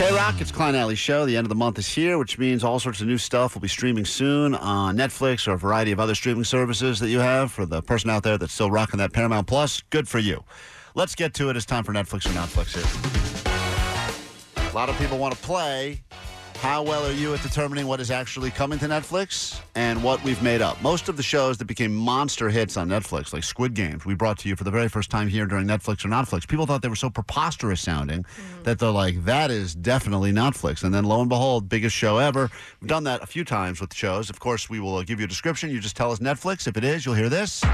KROQ, it's Klein Ally Show. The end of the month is here, which means all sorts of new stuff will be streaming soon on Netflix or a variety of other streaming services that you have. For the person out there that's still rocking that Paramount Plus, good for you. Let's get to it. It's time for Netflix or Notflix here. A lot of people want to play. How well are you at determining what is actually coming to Netflix and what we've made up? Most of the shows that became monster hits on Netflix, like Squid Games, we brought to you for the very first time here during Netflix or Notflix. People thought they were so preposterous sounding mm-hmm. that they're like, that is definitely Netflix. And then lo and behold, biggest show ever. We've done that a few times with shows. Of course, we will give you a description. You just tell us Netflix. If it is, you'll hear this.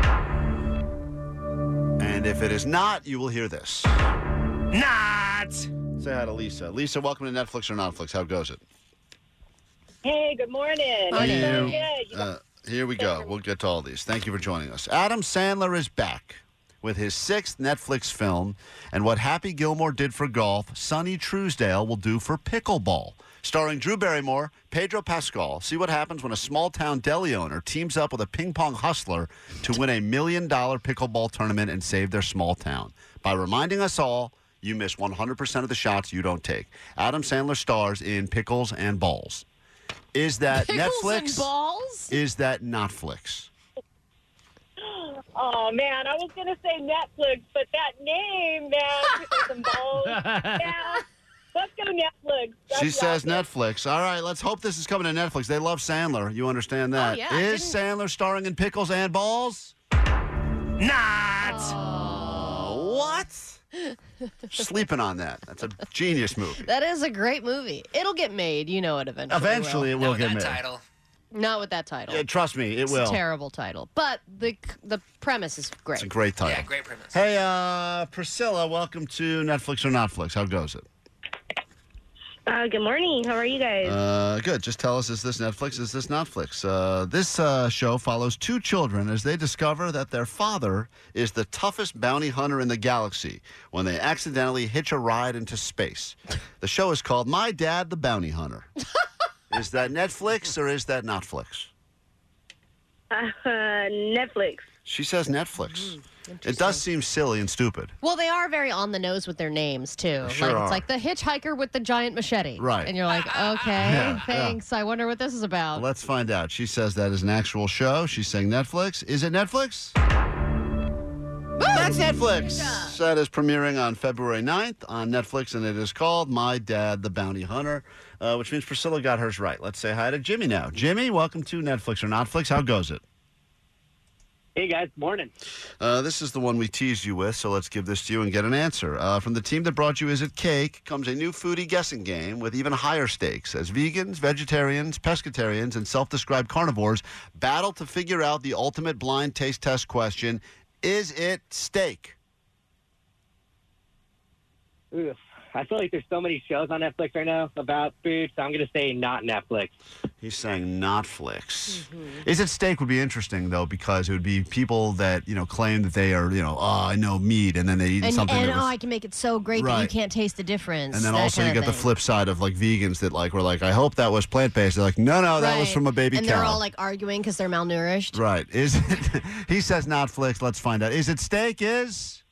And if it is not, you will hear this. Not. Say hi to Lisa. Lisa, welcome to Netflix or Notflix. How goes it? Hey, good morning. Morning. So good. You Uh, here we go. We'll get to all these. Thank you for joining us. Adam Sandler is back with his sixth Netflix film, and what Happy Gilmore did for golf, Sonny Truesdale will do for pickleball. Starring Drew Barrymore, Pedro Pascal. See what happens when a small town deli owner teams up with a ping pong hustler to win a million dollar pickleball tournament and save their small town. By reminding us all, you miss 100% of the shots you don't take. Adam Sandler stars in Pickles and Balls. Is that Netflix? balls? Is that Netflix? Oh man, I was gonna say Netflix, but that name, man, pickles and balls. Yeah, let's go Netflix. That's She says awesome. Netflix. All right, let's hope this is coming to Netflix. They love Sandler. You understand that? Oh, yeah, I Is Sandler starring in Pickles and Balls? Not. Uh, what? Sleeping on that. That's a genius movie. That is a great movie. It'll get made. You know it eventually. Eventually, it will Not get with that made. title. Not with that title. Yeah, trust me, it it's will. a terrible title. But the the premise is great. It's a great title. Yeah, great premise. Hey, uh, Priscilla, welcome to Netflix or Notflix. How goes it? Uh, good morning. How are you guys? Uh, good. Just tell us, is this Netflix? Is this Netflix? Uh, this uh, show follows two children as they discover that their father is the toughest bounty hunter in the galaxy when they accidentally hitch a ride into space. The show is called My Dad the Bounty Hunter. is that Netflix or is that Netflix? Uh, Netflix. She says Netflix. It does seem silly and stupid. Well, they are very on the nose with their names too. Sure like are. it's like the hitchhiker with the giant machete. Right. And you're like, okay, Yeah, thanks. I wonder what this is about. Let's find out. She says that is an actual show. She's saying Netflix. Is it Netflix? That's Netflix. That is premiering on February 9th on Netflix, and it is called My Dad the Bounty Hunter, uh, which means Priscilla got hers right. Let's say hi to Jimmy now. Jimmy, welcome to Netflix or Notflix. How goes it? Hey guys, morning. Uh, this is the one we teased you with, so let's give this to you and get an answer. Uh, from the team that brought you Is It Cake comes a new foodie guessing game with even higher stakes as vegans, vegetarians, pescatarians, and self described carnivores battle to figure out the ultimate blind taste test question Is it steak? I feel like there's so many shows on Netflix right now about food, so I'm gonna say not Netflix. He's saying not Flix. Mm-hmm. Is it steak would be interesting though because it would be people that you know claim that they are you know oh I know meat and then they eat and something and that oh, was, I can make it so great that you can't taste the difference. And then also you get the flip side of like vegans that like were like, I hope that was plant based. They're like, no, no, that was from a baby and cow. they're all like arguing because they're malnourished. right? Is it? he says not Flix. Let's find out. Is it steak? Is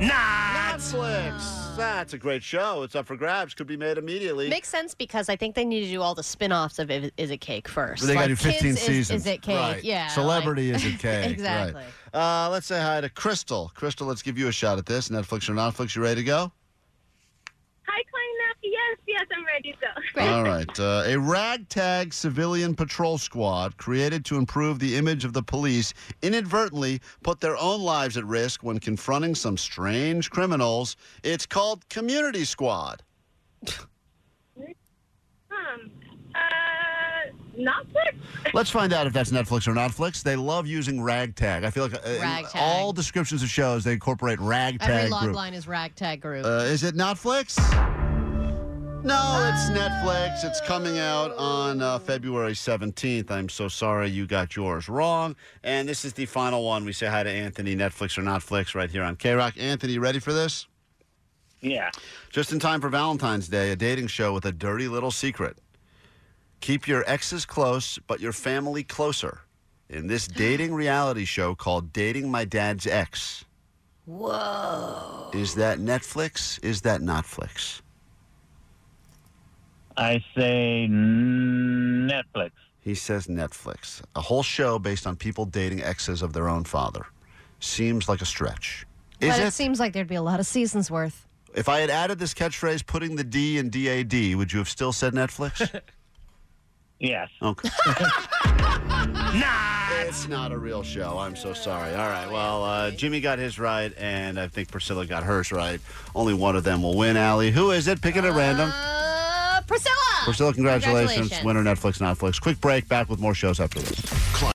Not. Netflix. That's a great show. It's up for grabs. Could be made immediately. Makes sense because I think they need to do all the spin-offs of Is Is It Cake first. they got to do 15 Kids seasons. Is, is It Cake? Right. Yeah. Celebrity like- is it cake? Exactly. Right. Uh, let's say hi to Crystal. Crystal, let's give you a shot at this. Netflix or Notflix? You ready to go? Hi, Klein Nappy. Yes, yes, I'm ready to go. All right. Uh, a ragtag civilian patrol squad created to improve the image of the police inadvertently put their own lives at risk when confronting some strange criminals. It's called Community Squad. Um, uh, Netflix. Let's find out if that's Netflix or Notflix. They love using ragtag. I feel like uh, in Ragtag. all descriptions of shows they incorporate ragtag Every log group. line is ragtag group. Uh, is it Netflix? No, it's Netflix. It's coming out on uh, February 17th. I'm so sorry you got yours wrong. And this is the final one. We say hi to Anthony, Netflix or not Flix, right here on KROQ. Anthony, ready for this? Yeah. Just in time for Valentine's Day, a dating show with a dirty little secret. Keep your exes close, but your family closer. In this dating reality show called Dating My Dad's Ex. Whoa. Is that Netflix? Is that not Flix? I say Netflix. He says Netflix. A whole show based on people dating exes of their own father. Seems like a stretch. Is but it? it? seems like there'd be a lot of seasons worth. If I had added this catchphrase, putting the D in DAD, would you have still said Netflix? Yes. Okay. Not. It's not a real show. I'm so sorry. All right. Well, uh, Jimmy got his right, and I think Priscilla got hers right. Only one of them will win, Allie. Who is it? Pick it at random. Priscilla. Priscilla, congratulations. Congratulations. Winner Netflix, Netflix. Quick break. Back with more shows after this.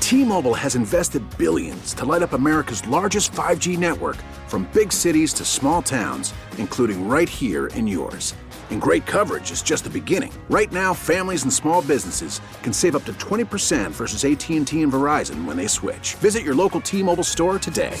T-Mobile has invested billions to light up America's largest 5G network from big cities to small towns, including right here in yours. And great coverage is just the beginning. Right now, families and small businesses can save up to 20% versus AT&T and Verizon when they switch. Visit your local T-Mobile store today.